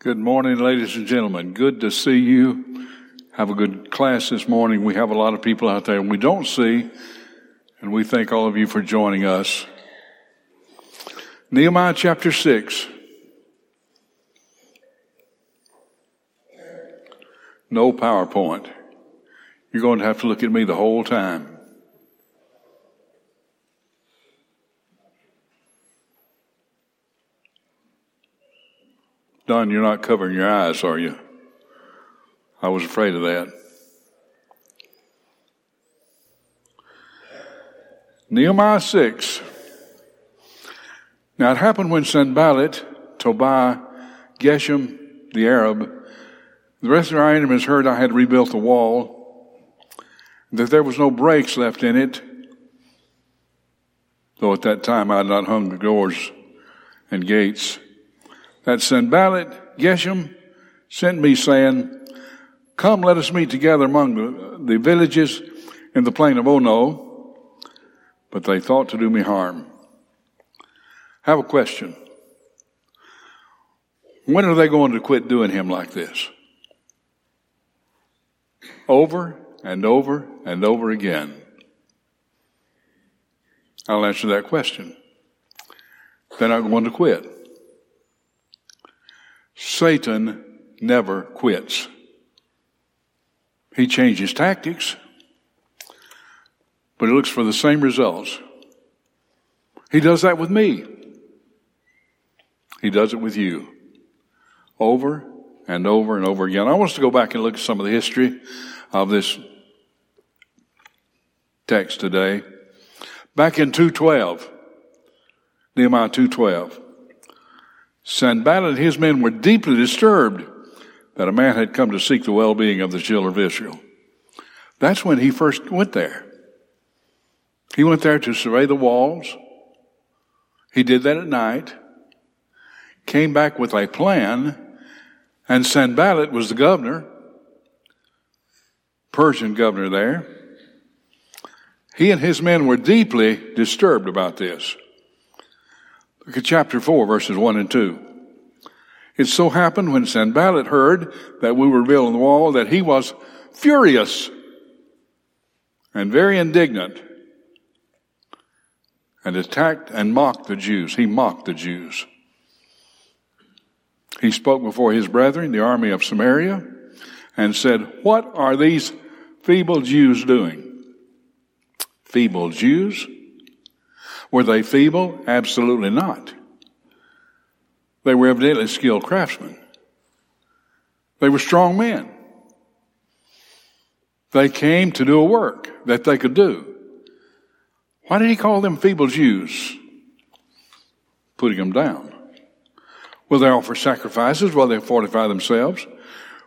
Good morning, ladies and gentlemen. Good to see you. Have a good class this morning. We have a lot of people out there we don't see, and we thank all of you for joining us. Nehemiah chapter 6. No PowerPoint. You're going to have to look at me the whole time. Don, you're not covering your eyes, are you? I was afraid of that. Nehemiah 6. Now it happened when Sanballat, Tobiah, Geshem, the Arab, the rest of our enemies heard I had rebuilt the wall, that there was no breaks left in it, though at that time I had not hung the doors and gates that Sanballat, Geshem, sent me saying, Come, let us meet together among the, the villages in the plain of Ono. But they thought to do me harm. have a question. When are they going to quit doing him like this? Over and over and over again. I'll answer that question. They're not going to quit. Satan never quits. He changes tactics, but he looks for the same results. He does that with me. He does it with you. Over and over and over again. I want us to go back and look at some of the history of this text today. Back in 212, Nehemiah 212. Sanballat and his men were deeply disturbed that a man had come to seek the well-being of the children of Israel. That's when he first went there. He went there to survey the walls. He did that at night. Came back with a plan, and Sanballat was the governor, Persian governor there. He and his men were deeply disturbed about this. Chapter 4, verses 1 and 2. It so happened when Sanballat heard that we were building the wall that he was furious and very indignant and attacked and mocked the Jews. He mocked the Jews. He spoke before his brethren, the army of Samaria, and said, What are these feeble Jews doing? Feeble Jews? Were they feeble? Absolutely not. They were evidently skilled craftsmen. They were strong men. They came to do a work that they could do. Why did he call them feeble Jews? Putting them down. Will they offer sacrifices? Will they fortify themselves?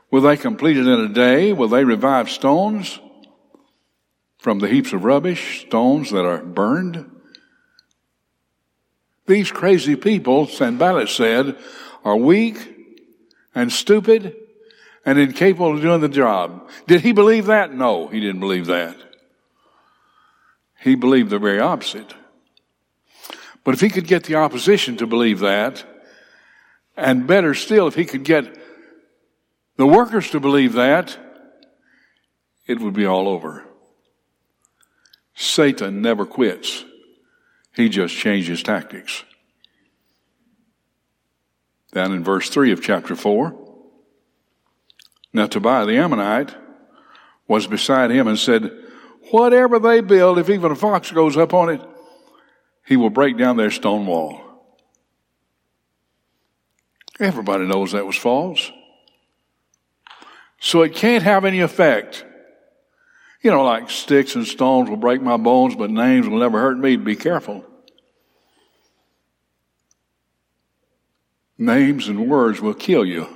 Will they complete it in a day? Will they revive stones from the heaps of rubbish, stones that are burned? These crazy people, Sanballat said, are weak and stupid and incapable of doing the job. Did he believe that? No, he didn't believe that. He believed the very opposite. But if he could get the opposition to believe that, and better still, if he could get the workers to believe that, it would be all over. Satan never quits. He just changed his tactics. Down in verse 3 of chapter 4. Now Tobiah the Ammonite was beside him and said, Whatever they build, if even a fox goes up on it, he will break down their stone wall. Everybody knows that was false. So it can't have any effect. You know, like sticks and stones will break my bones, but names will never hurt me. Be careful. Names and words will kill you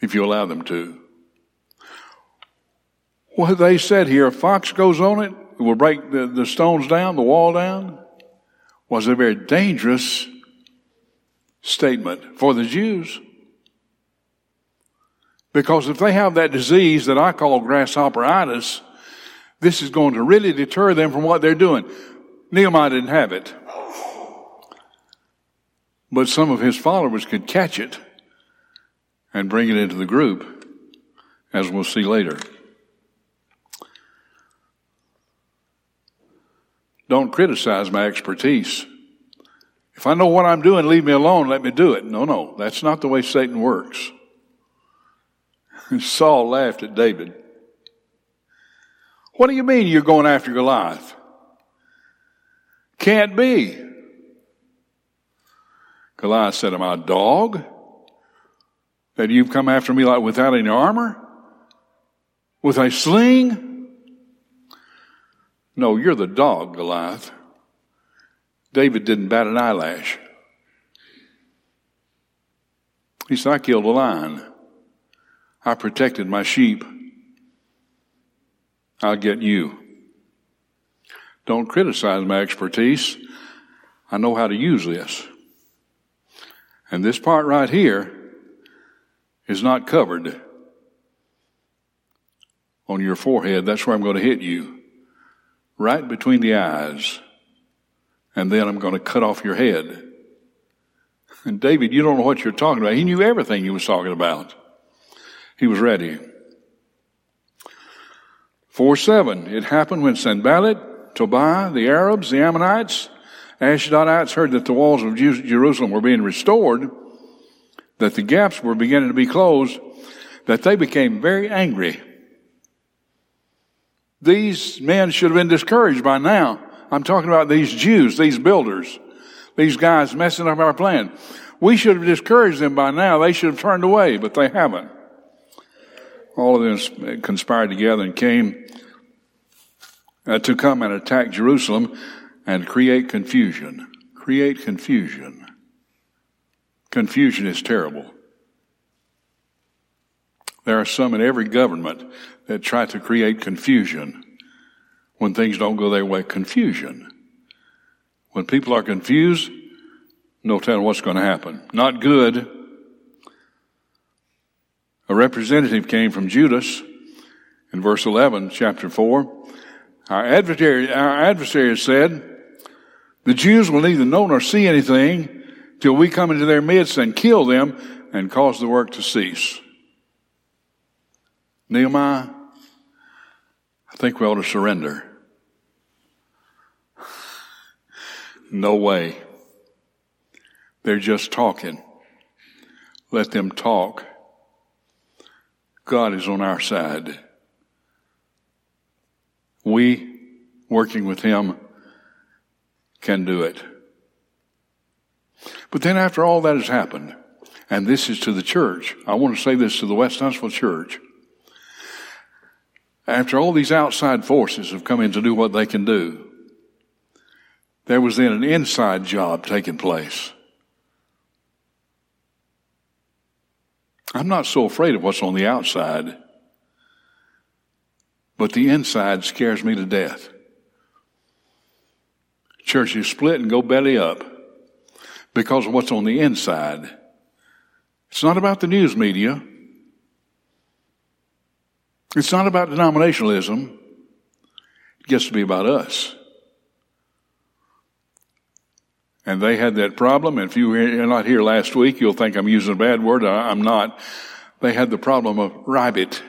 if you allow them to. What they said here, a fox goes on it, it will break the, the stones down, the wall down, was a very dangerous statement for the Jews. Because if they have that disease that I call grasshopperitis, this is going to really deter them from what they're doing. Nehemiah didn't have it. But some of his followers could catch it and bring it into the group, as we'll see later. Don't criticize my expertise. If I know what I'm doing, leave me alone, let me do it. No, no, that's not the way Satan works. Saul laughed at David. What do you mean you're going after Goliath? Can't be. Goliath said, Am I a dog? That you've come after me like without any armor? With a sling? No, you're the dog, Goliath. David didn't bat an eyelash. He said, I killed a lion. I protected my sheep. I'll get you. Don't criticize my expertise. I know how to use this. And this part right here is not covered on your forehead. That's where I'm going to hit you. Right between the eyes. And then I'm going to cut off your head. And David, you don't know what you're talking about. He knew everything he was talking about. He was ready. 4 7. It happened when Sanballat, Tobiah, the Arabs, the Ammonites, Ashdodites heard that the walls of Jerusalem were being restored, that the gaps were beginning to be closed, that they became very angry. These men should have been discouraged by now. I'm talking about these Jews, these builders, these guys messing up our plan. We should have discouraged them by now. They should have turned away, but they haven't. All of them conspired together and came uh, to come and attack Jerusalem and create confusion. Create confusion. Confusion is terrible. There are some in every government that try to create confusion when things don't go their way. Confusion. When people are confused, no telling what's going to happen. Not good. A representative came from Judas in verse 11, chapter 4. Our adversary, our adversary said, the Jews will neither know nor see anything till we come into their midst and kill them and cause the work to cease. Nehemiah, I think we ought to surrender. No way. They're just talking. Let them talk. God is on our side. We, working with Him, can do it. But then after all that has happened, and this is to the church, I want to say this to the West Huntsville church. After all these outside forces have come in to do what they can do, there was then an inside job taking place. I'm not so afraid of what's on the outside, but the inside scares me to death churches split and go belly up because of what's on the inside. It's not about the news media. It's not about denominationalism. It gets to be about us. And they had that problem. If you were not here last week, you'll think I'm using a bad word. I'm not. They had the problem of ribbit.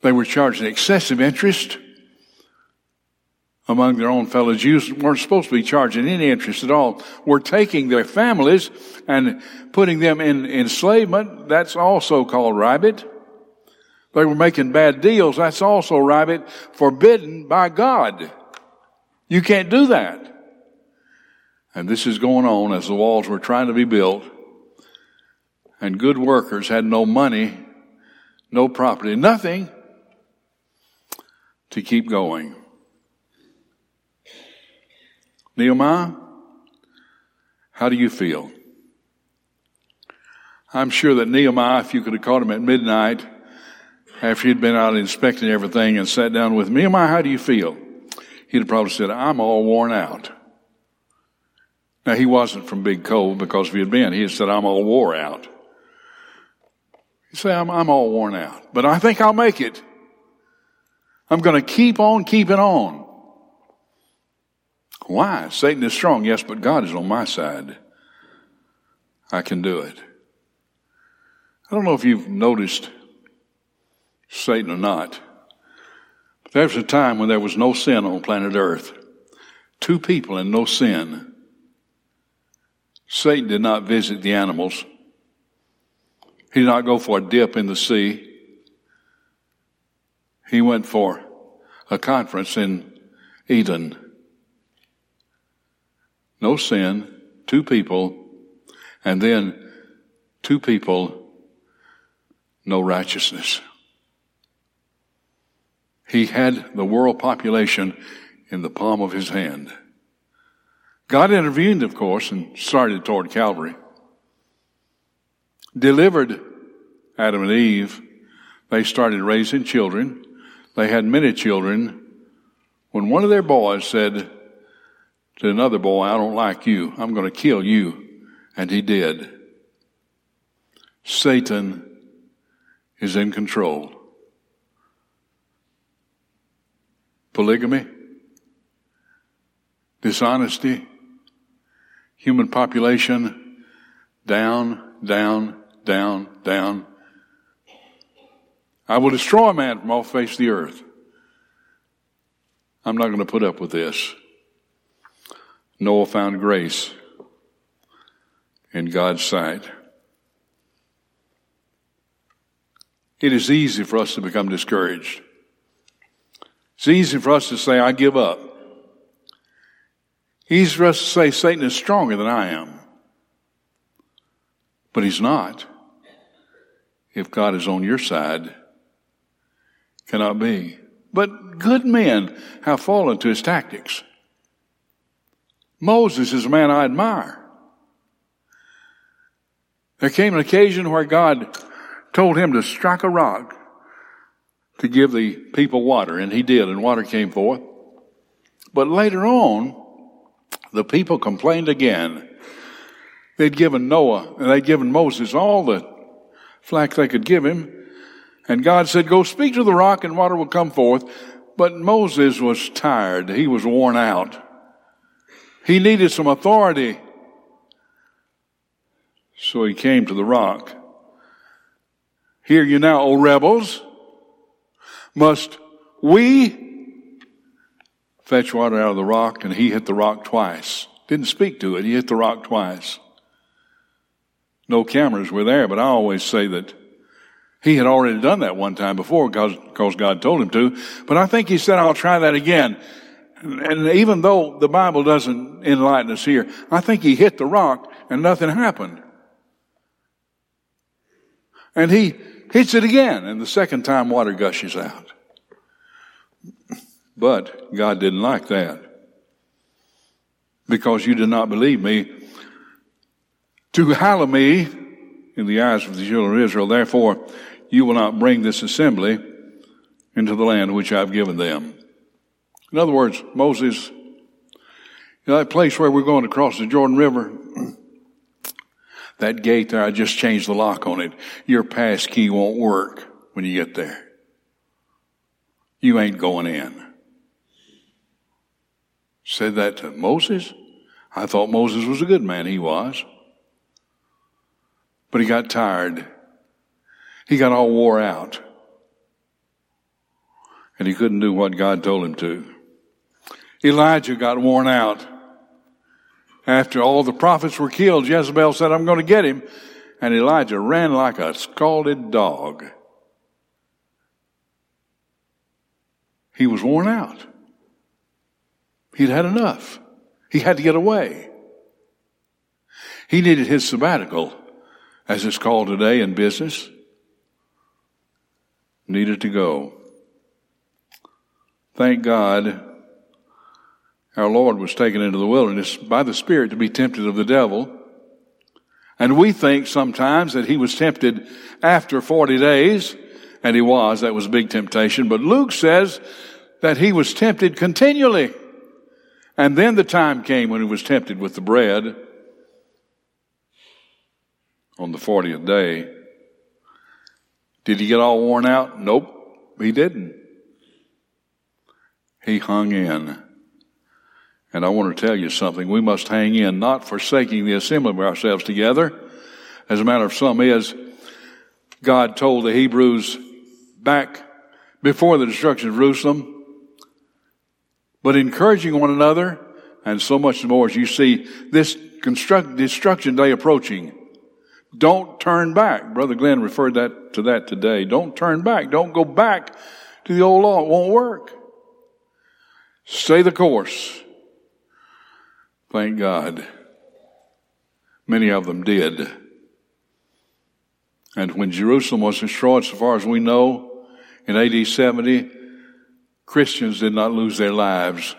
They were charging excessive interest among their own fellow Jews weren't supposed to be charging any interest at all. Were taking their families and putting them in enslavement. That's also called ribbit. They were making bad deals. That's also ribbit, forbidden by God. You can't do that. And this is going on as the walls were trying to be built. And good workers had no money, no property, nothing to keep going. Nehemiah, how do you feel? I'm sure that Nehemiah, if you could have caught him at midnight, after he'd been out inspecting everything and sat down with me, Nehemiah, how do you feel? He'd have probably said, I'm all worn out. Now, he wasn't from Big Cove because if he had been, he had said, I'm all wore out. He'd say, I'm, I'm all worn out, but I think I'll make it. I'm going to keep on keeping on. Why? Satan is strong, yes, but God is on my side. I can do it. I don't know if you've noticed Satan or not. But there was a time when there was no sin on planet Earth. Two people and no sin. Satan did not visit the animals. He did not go for a dip in the sea. He went for a conference in Eden. No sin, two people, and then two people, no righteousness. He had the world population in the palm of his hand. God intervened, of course, and started toward Calvary. Delivered Adam and Eve. They started raising children. They had many children. When one of their boys said to another boy, I don't like you, I'm going to kill you. And he did. Satan is in control. polygamy, dishonesty, human population down, down, down, down. I will destroy man from off face of the earth. I'm not going to put up with this. Noah found grace in God's sight. It is easy for us to become discouraged. It's easy for us to say, I give up. For us to say, Satan is stronger than I am. But he's not. If God is on your side, cannot be. But good men have fallen to his tactics. Moses is a man I admire. There came an occasion where God told him to strike a rock to give the people water, and he did, and water came forth. But later on, the people complained again. They'd given Noah and they'd given Moses all the flack they could give him. And God said, Go speak to the rock and water will come forth. But Moses was tired. He was worn out. He needed some authority. So he came to the rock. Hear you now, O rebels. Must we fetch water out of the rock? And he hit the rock twice. Didn't speak to it. He hit the rock twice. No cameras were there, but I always say that he had already done that one time before because, God told him to. But I think he said, I'll try that again. And even though the Bible doesn't enlighten us here, I think he hit the rock and nothing happened. And he hits it again, and the second time water gushes out. But God didn't like that. Because you did not believe me to hallow me in the eyes of the children of Israel. Therefore, you will not bring this assembly into the land which I've given them. In other words, Moses, you know, that place where we're going to cross the Jordan River, that gate there, I just changed the lock on it. Your pass key won't work when you get there. You ain't going in. Said that to Moses. I thought Moses was a good man. He was. But he got tired. He got all wore out. And he couldn't do what God told him to. Elijah got worn out. After all the prophets were killed, Jezebel said, I'm going to get him. And Elijah ran like a scalded dog. He was worn out. He'd had enough. He had to get away. He needed his sabbatical, as it's called today in business. Needed to go. Thank God our Lord was taken into the wilderness by the Spirit to be tempted of the devil. And we think sometimes that he was tempted after 40 days, and he was. That was a big temptation. But Luke says that he was tempted continually. And then the time came when he was tempted with the bread on the 40th day. Did he get all worn out? Nope, he didn't. He hung in. And I want to tell you something. We must hang in, not forsaking the assembly of ourselves together. As a matter of some is, God told the Hebrews back before the destruction of Jerusalem, but encouraging one another, and so much more as you see this construct, destruction day approaching. Don't turn back. Brother Glenn referred that to that today. Don't turn back. Don't go back to the old law. It won't work. Stay the course. Thank God. Many of them did. And when Jerusalem was destroyed, so far as we know, in AD 70, Christians did not lose their lives.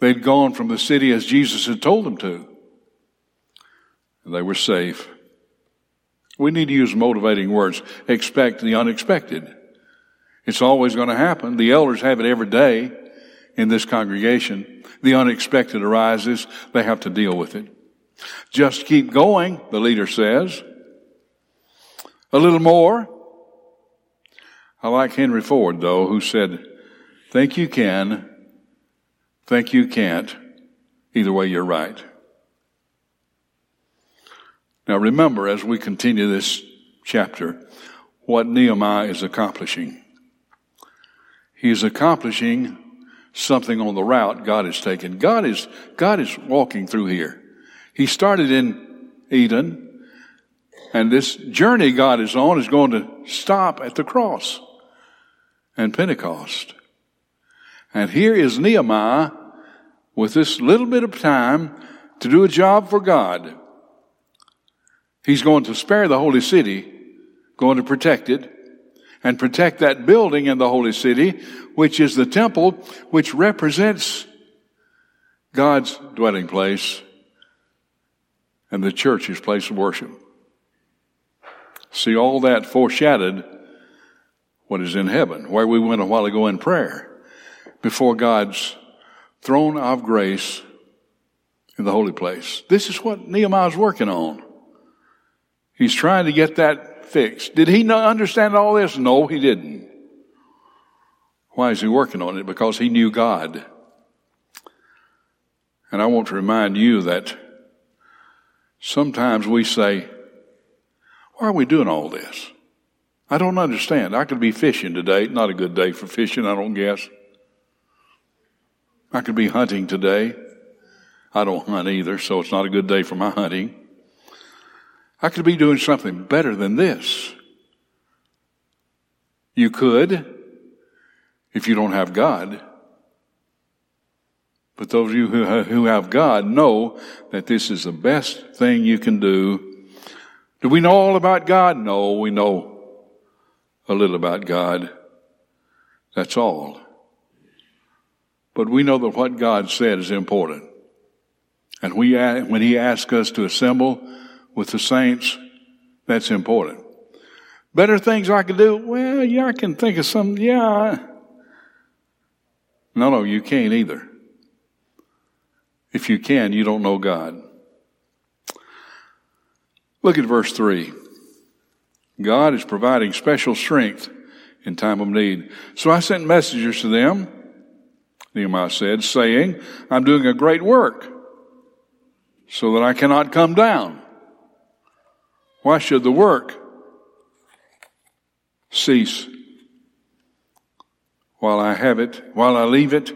They'd gone from the city as Jesus had told them to. And they were safe. We need to use motivating words. Expect the unexpected. It's always going to happen. The elders have it every day in this congregation. The unexpected arises. They have to deal with it. Just keep going, the leader says. A little more. I like Henry Ford, though, who said, Think you can, think you can't. Either way, you're right. Now remember, as we continue this chapter, what Nehemiah is accomplishing. He is accomplishing something on the route God has taken. God is, God is walking through here. He started in Eden, and this journey God is on is going to stop at the cross and Pentecost. And here is Nehemiah with this little bit of time to do a job for God. He's going to spare the holy city, going to protect it, and protect that building in the holy city, which is the temple, which represents God's dwelling place and the church, his place of worship. See, all that foreshadowed what is in heaven, where we went a while ago in prayer, before God's throne of grace in the holy place. This is what Nehemiah's working on. He's trying to get that fixed. Did he not understand all this? No, he didn't. Why is he working on it? Because he knew God. And I want to remind you that sometimes we say, why are we doing all this? I don't understand. I could be fishing today. Not a good day for fishing, I don't guess. I could be hunting today. I don't hunt either, so it's not a good day for my hunting. I could be doing something better than this. You could, if you don't have God. But those of you who have God know that this is the best thing you can do. Do we know all about God? No, we know a little about God. That's all. But we know that what God said is important. And we, when He asks us to assemble, with the saints, that's important. Better things I could do? Well, yeah, I can think of some, yeah. No, no, you can't either. If you can, you don't know God. Look at verse 3. God is providing special strength in time of need. So I sent messengers to them, Nehemiah said, saying, I'm doing a great work so that I cannot come down. Why should the work cease while I have it, while I leave it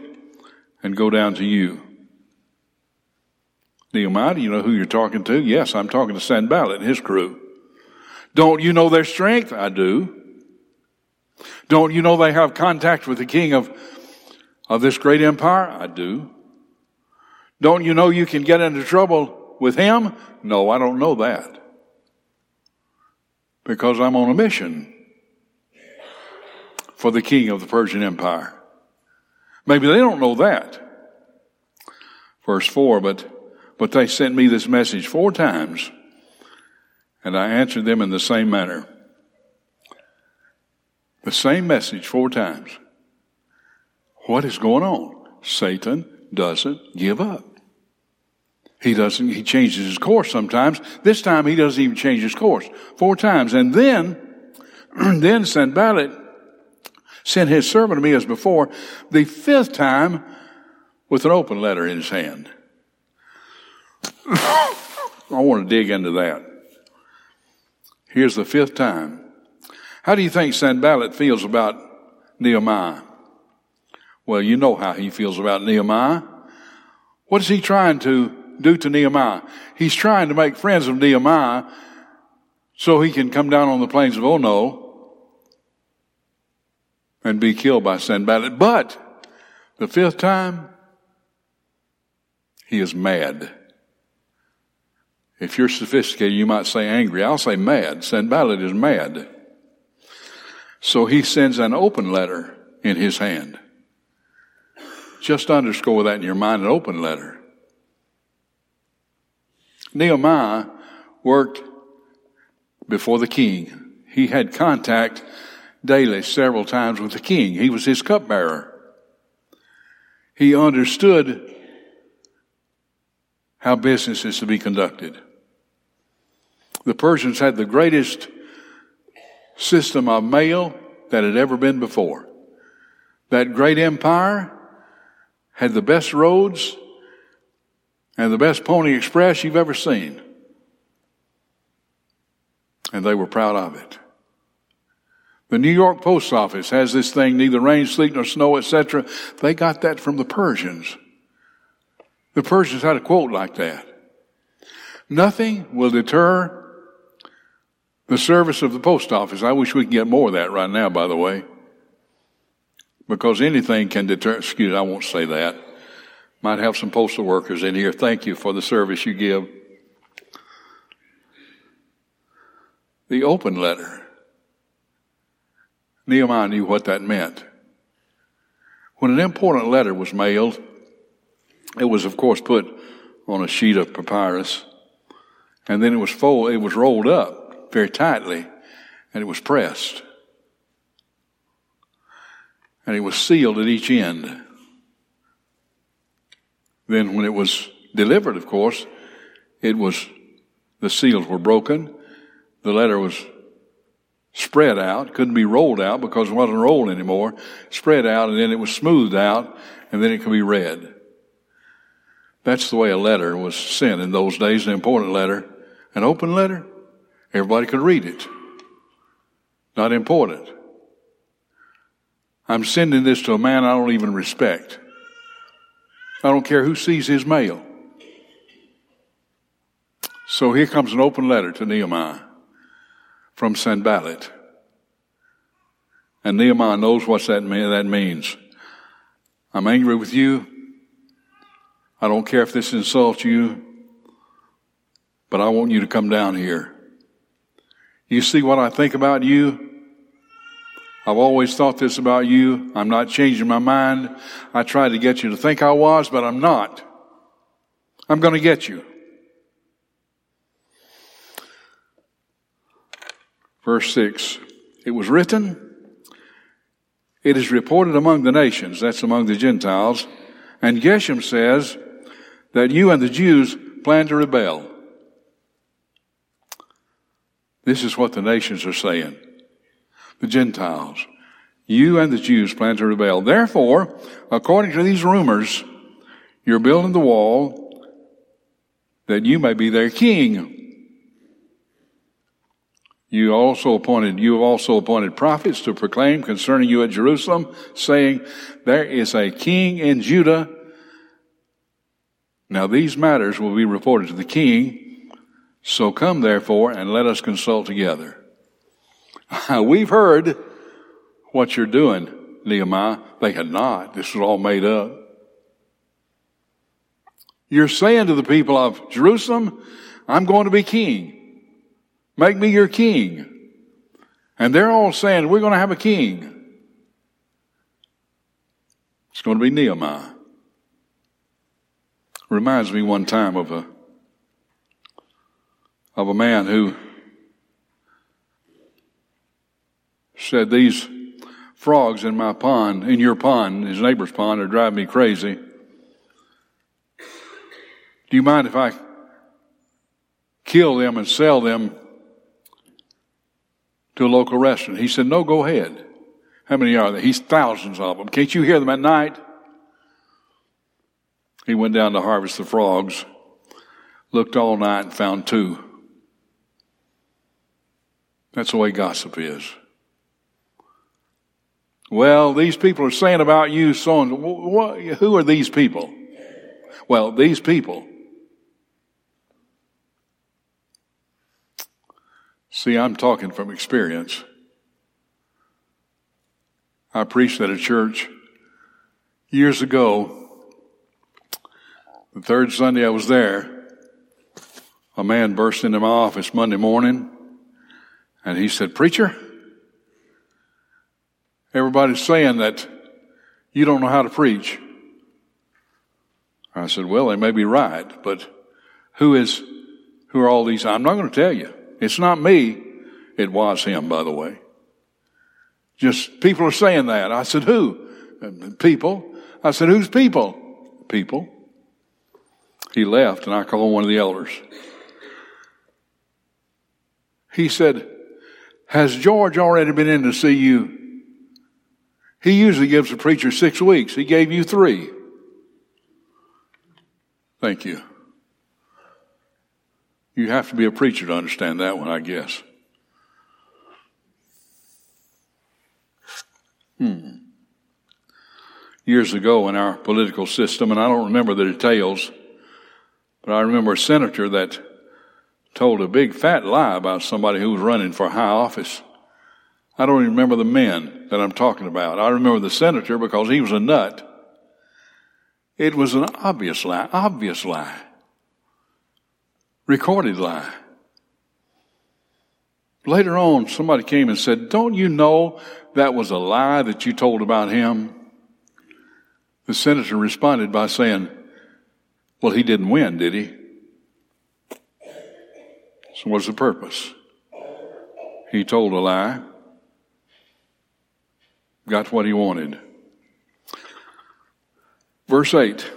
and go down to you? Nehemiah, do you know who you're talking to? Yes, I'm talking to Sanballat and his crew. Don't you know their strength? I do. Don't you know they have contact with the king of, of this great empire? I do. Don't you know you can get into trouble with him? No, I don't know that because I'm on a mission for the king of the Persian Empire. Maybe they don't know that. Verse 4, but, but they sent me this message four times, and I answered them in the same manner. The same message four times. What is going on? Satan doesn't give up. He doesn't, he changes his course sometimes. This time he doesn't even change his course. Four times. And then, then Sanballat sent his servant to me as before, the fifth time with an open letter in his hand. I want to dig into that. Here's the fifth time. How do you think Sanballat feels about Nehemiah? Well, you know how he feels about Nehemiah. What is he trying to do to Nehemiah? He's trying to make friends of Nehemiah so he can come down on the plains of Ono and be killed by Sanballat. But the fifth time, he is mad. If you're sophisticated, you might say angry. I'll say mad. Sanballat is mad. So he sends an open letter in his hand. Just underscore that in your mind, an open letter. Nehemiah worked before the king. He had contact daily several times with the king. He was his cupbearer. He understood how business is to be conducted. The Persians had the greatest system of mail that had ever been before. That great empire had the best roads and the best pony express you've ever seen. And they were proud of it. The New York Post Office has this thing, neither rain, sleet, nor snow, etc. They got that from the Persians. The Persians had a quote like that. Nothing will deter the service of the post office. I wish we could get more of that right now, by the way. Because anything can deter, excuse I won't say that. Might have some postal workers in here. Thank you for the service you give. The open letter. Nehemiah knew what that meant. When an important letter was mailed, it was of course put on a sheet of papyrus, and then it was folded, it was rolled up very tightly, and it was pressed. And it was sealed at each end. Then when it was delivered, of course, it was, the seals were broken, the letter was spread out, couldn't be rolled out because it wasn't rolled anymore, spread out, and then it was smoothed out, and then it could be read. That's the way a letter was sent in those days, an important letter. An open letter, everybody could read it. Not important. I'm sending this to a man I don't even respect. I don't care who sees his mail. So here comes an open letter to Nehemiah from Sanballat. And Nehemiah knows what that, that means. I'm angry with you. I don't care if this insults you, but I want you to come down here. You see what I think about you? I've always thought this about you. I'm not changing my mind. I tried to get you to think I was, but I'm not. I'm going to get you. Verse 6 It was written, it is reported among the nations, that's among the Gentiles, and Geshem says that you and the Jews plan to rebel. This is what the nations are saying. The Gentiles. You and the Jews plan to rebel. Therefore, according to these rumors, you're building the wall that you may be their king. You also appointed, you have also appointed prophets to proclaim concerning you at Jerusalem, saying, there is a king in Judah. Now these matters will be reported to the king. So come therefore and let us consult together. We've heard what you're doing, Nehemiah. They had not. This was all made up. You're saying to the people of Jerusalem, I'm going to be king. Make me your king. And they're all saying, we're going to have a king. It's going to be Nehemiah. Reminds me one time of a of a man who said these frogs in my pond, in your pond, his neighbor's pond, are driving me crazy. Do you mind if I kill them and sell them to a local restaurant? He said, No, go ahead. How many are there? He's thousands of them. Can't you hear them at night? He went down to harvest the frogs, looked all night and found two. That's the way gossip is. Well, these people are saying about you so and what, who are these people? Well, these people. See, I'm talking from experience. I preached at a church years ago. The third Sunday I was there, a man burst into my office Monday morning and he said, Preacher, everybody's saying that you don't know how to preach. I said, Well, they may be right, but who is who are all these? I'm not going to tell you. It's not me. It was him, by the way. Just people are saying that. I said, who? People. I said, who's people? People. He left and I called one of the elders. He said, has George already been in to see you? He usually gives a preacher six weeks. He gave you three. Thank you. You have to be a preacher to understand that one, I guess. Hmm. Years ago in our political system, and I don't remember the details, but I remember a senator that told a big fat lie about somebody who was running for high office. I don't even remember the men that I'm talking about. I remember the senator because he was a nut. It was an obvious lie, obvious lie recorded lie. Later on, somebody came and said, Don't you know that was a lie that you told about him? The senator responded by saying, Well, he didn't win, did he? So, what's the purpose? He told a lie, got what he wanted. Verse 8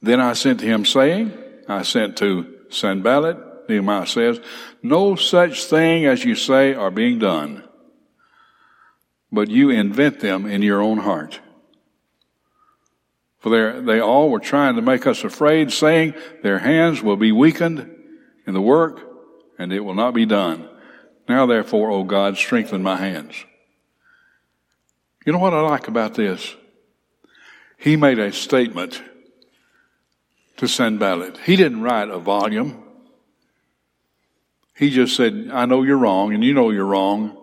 Then I sent to him, saying, I sent to Sanballat, Nehemiah says, no such thing as you say are being done, but you invent them in your own heart. For they all were trying to make us afraid, saying their hands will be weakened the work and it will not be done. Now therefore, O God, strengthen my hands. You know what I like about this? He made a statement to Sanballat. He didn't write a volume. He just said, I know you're wrong, and you know you're wrong.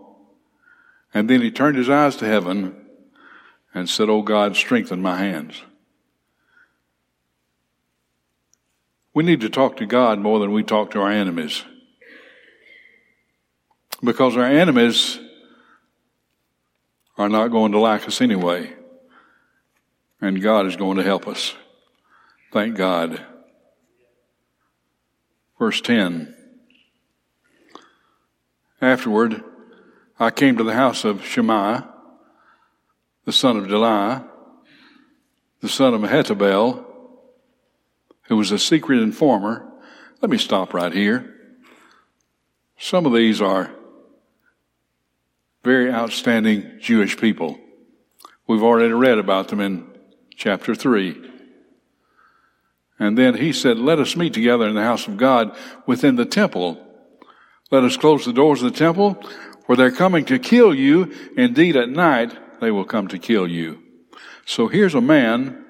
And then he turned his eyes to heaven and said, Oh God, strengthen my hands. We need to talk to God more than we talk to our enemies. Because our enemies are not going to like us anyway. And God is going to help us. Thank God. Verse 10. Afterward, I came to the house of Shemaiah, the son of Delaiah, the son of Mehetabel, who was a secret informer. Let me stop right here. Some of these are very outstanding Jewish people. We've already read about them in chapter 3. And then he said, Let us meet together in the house of God within the temple. Let us close the doors of the temple, for they're coming to kill you. Indeed, at night they will come to kill you. So here's a man.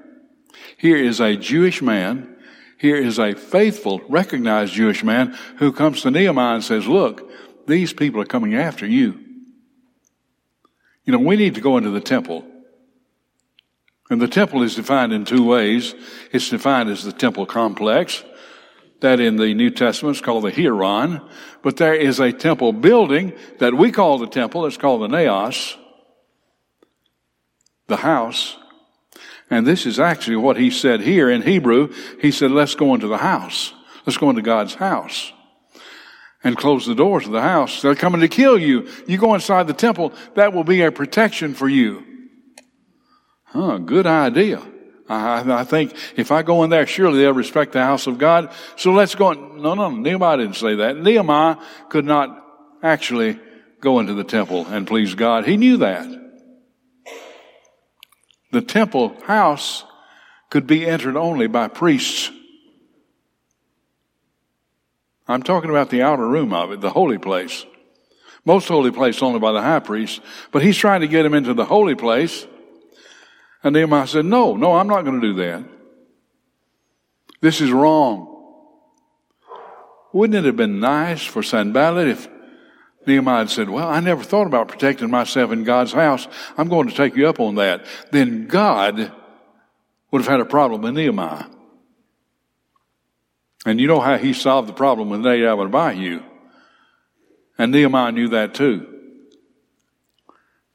Here is a Jewish man. Here is a faithful, recognized Jewish man who comes to Nehemiah and says, Look, these people are coming after you. You know, we need to go into the temple. And the temple is defined in two ways. It's defined as the temple complex, that in the New Testament is called the Hieron, but there is a temple building that we call the temple. It's called the Naos, the house And this is actually what he said here in Hebrew. He said, let's go into the house. Let's go into God's house and close the doors of the house. They're coming to kill you. You go inside the temple, that will be a protection for you. Huh, good idea. I, I, think if I go in there, surely they'll respect the house of God. So let's go. In. No, no, Nehemiah didn't say that. Nehemiah could not actually go into the temple and please God. He knew that. The temple house could be entered only by priests. I'm talking about the outer room of it, the holy place. Most holy place only by the high priest, but he's trying to get him into the holy place. And Nehemiah said, No, no, I'm not going to do that. This is wrong. Wouldn't it have been nice for Sanballat if Nehemiah said, Well, I never thought about protecting myself in God's house. I'm going to take you up on that. Then God would have had a problem with Nehemiah. And you know how he solved the problem with Nadab and Abihu. And Nehemiah knew that too.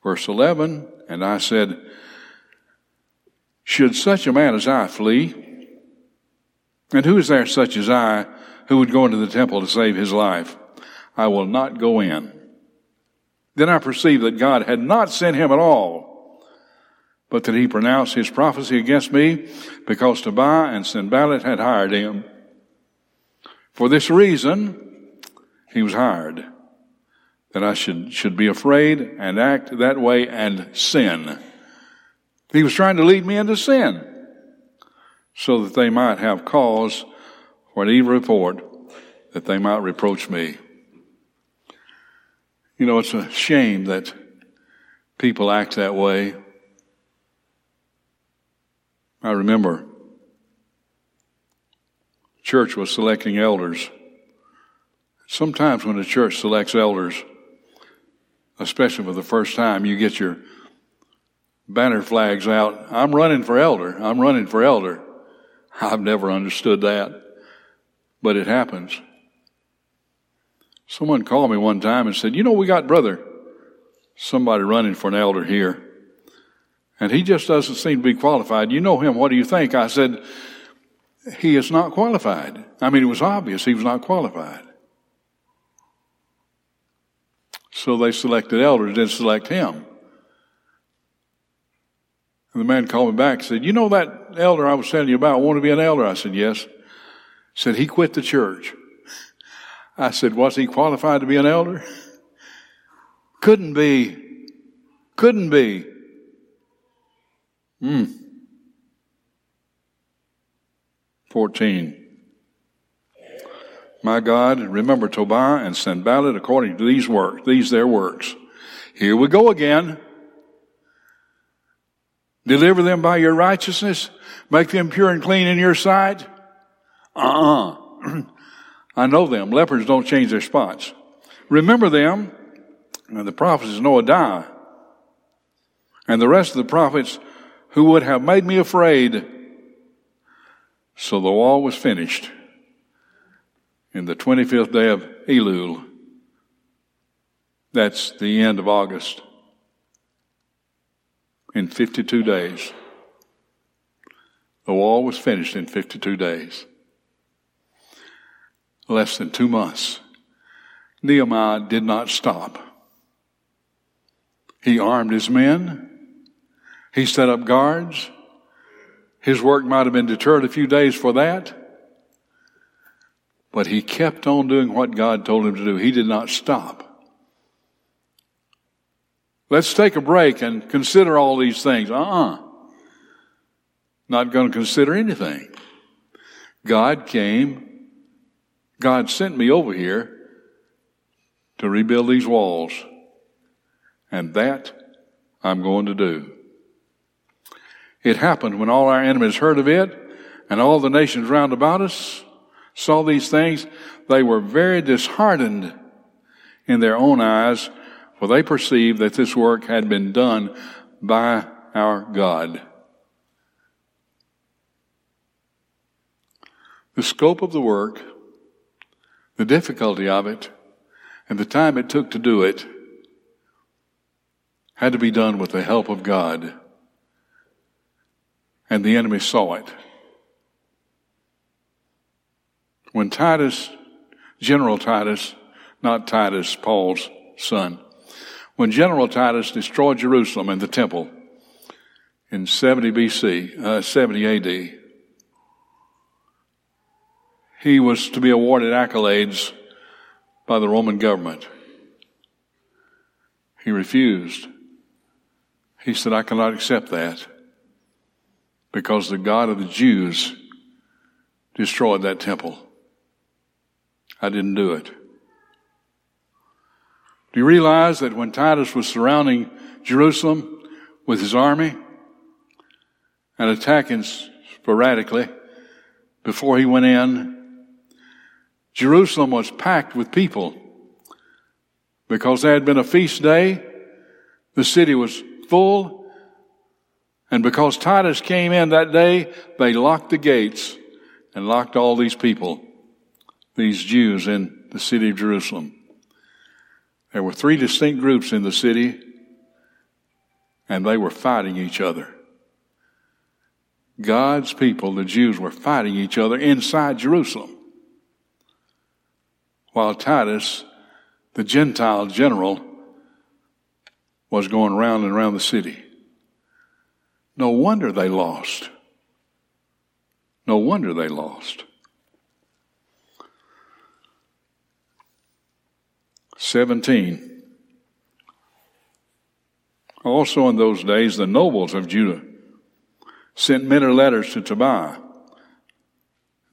Verse 11, and I said, Should such a man as I flee? And who is there such as I who would go into the temple to save his life? I will not go in. Then I perceived that God had not sent him at all, but that he pronounced his prophecy against me because Tobiah and Sanballat had hired him. For this reason, he was hired, that I should, should be afraid and act that way and sin. He was trying to lead me into sin so that they might have cause for an evil report, that they might reproach me. You know, it's a shame that people act that way. I remember church was selecting elders. Sometimes when the church selects elders, especially for the first time, you get your banner flags out. I'm running for elder. I'm running for elder. I've never understood that, but it happens. Someone called me one time and said, You know, we got brother, somebody running for an elder here. And he just doesn't seem to be qualified. You know him. What do you think? I said, He is not qualified. I mean, it was obvious he was not qualified. So they selected elders, didn't select him. And the man called me back and said, You know that elder I was telling you about want to be an elder? I said, Yes. Said, He quit the church. I said, was he qualified to be an elder? Couldn't be. Couldn't be. Hmm. 14. My God, remember Tobiah and send Sanballat according to these works, these their works. Here we go again. Deliver them by your righteousness. Make them pure and clean in your sight. Uh-uh. I know them. Leopards don't change their spots. Remember them, and the prophets of Noadiah, and the rest of the prophets who would have made me afraid. So the wall was finished in the 25th day of Elul. That's the end of August. In 52 days. The wall was finished in 52 days less than two months, Nehemiah did not stop. He armed his men. He set up guards. His work might have been deterred a few days for that. But he kept on doing what God told him to do. He did not stop. Let's take a break and consider all these things. Uh uh-uh. uh Not going to consider anything. God came God sent me over here to rebuild these walls. And that I'm going to do. It happened when all our enemies heard of it and all the nations round about us saw these things. They were very disheartened in their own eyes, for they perceived that this work had been done by our God. The scope of the work the difficulty of it and the time it took to do it had to be done with the help of God. and the enemy saw it. When Titus, General Titus, not Titus, Paul's son, when General Titus destroyed Jerusalem and the temple in 70 BC, uh, 70 AD, he was to be awarded accolades by the Roman government. He refused. He said, I cannot accept that because the God of the Jews destroyed that temple. I didn't do it. Do you realize that when Titus was surrounding Jerusalem with his army and attacking sporadically before he went in, Jerusalem was packed with people because there had been a feast day. The city was full. And because Titus came in that day, they locked the gates and locked all these people, these Jews in the city of Jerusalem. There were three distinct groups in the city, and they were fighting each other. God's people, the Jews, were fighting each other inside Jerusalem. While Titus, the Gentile general, was going round and round the city. No wonder they lost. No wonder they lost. 17. Also in those days, the nobles of Judah sent many letters to Tobiah.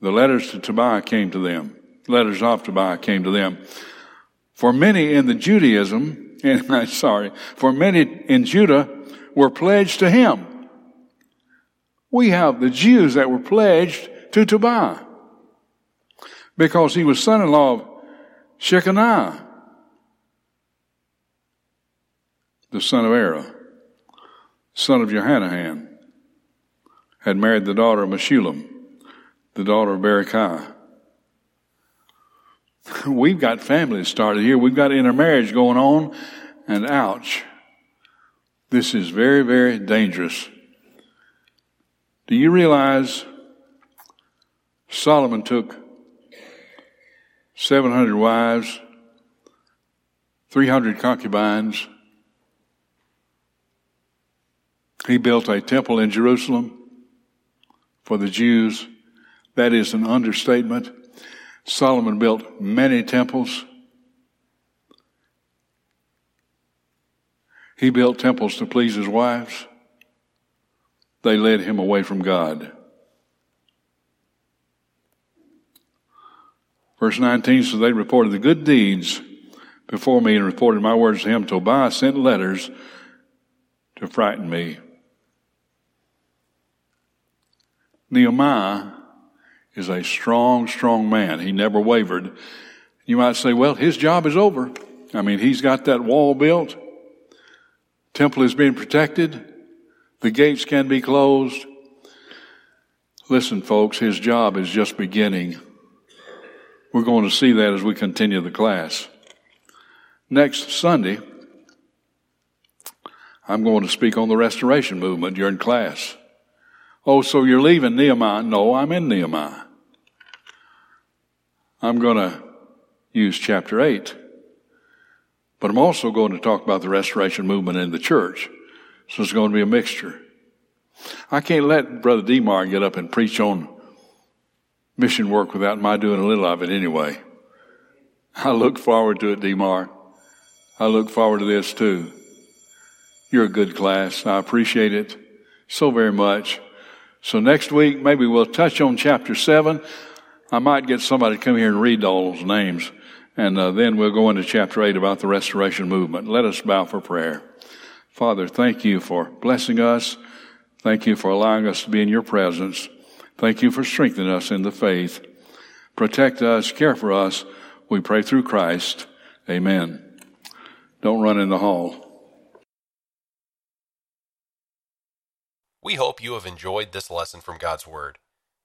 The letters to Tobiah came to them. Letters of Tobiah came to them. For many in the Judaism, and I'm sorry, for many in Judah were pledged to him. We have the Jews that were pledged to Tobiah because he was son-in-law of Shechaniah, the son of Arah, son of Johanan, had married the daughter of Meshullam, the daughter of Berechiah. We've got families started here. We've got intermarriage going on, and ouch. This is very, very dangerous. Do you realize Solomon took 700 wives, 300 concubines, He built a temple in Jerusalem for the Jews. That is an understatement. Solomon built many temples. He built temples to please his wives. They led him away from God. Verse 19 says, They reported the good deeds before me and reported my words to him. Tobiah sent letters to frighten me. Nehemiah is a strong, strong man. He never wavered. You might say, well, his job is over. I mean, he's got that wall built. Temple is being protected. The gates can be closed. Listen, folks, his job is just beginning. We're going to see that as we continue the class. Next Sunday, I'm going to speak on the restoration movement during class. Oh, so you're leaving Nehemiah? No, I'm in Nehemiah. I'm going to use chapter 8. But I'm also going to talk about the restoration movement in the church. So it's going to be a mixture. I can't let Brother Demar get up and preach on mission work without my doing a little of it anyway. I look forward to it, Demar. I look forward to this too. You're a good class. I appreciate it so very much. So next week, maybe we'll touch on chapter 7. I might get somebody to come here and read all those names. And uh, then we'll go into chapter 8 about the restoration movement. Let us bow for prayer. Father, thank you for blessing us. Thank you for allowing us to be in your presence. Thank you for strengthening us in the faith. Protect us, care for us. We pray through Christ. Amen. Don't run in the hall. We hope you have enjoyed this lesson from God's Word.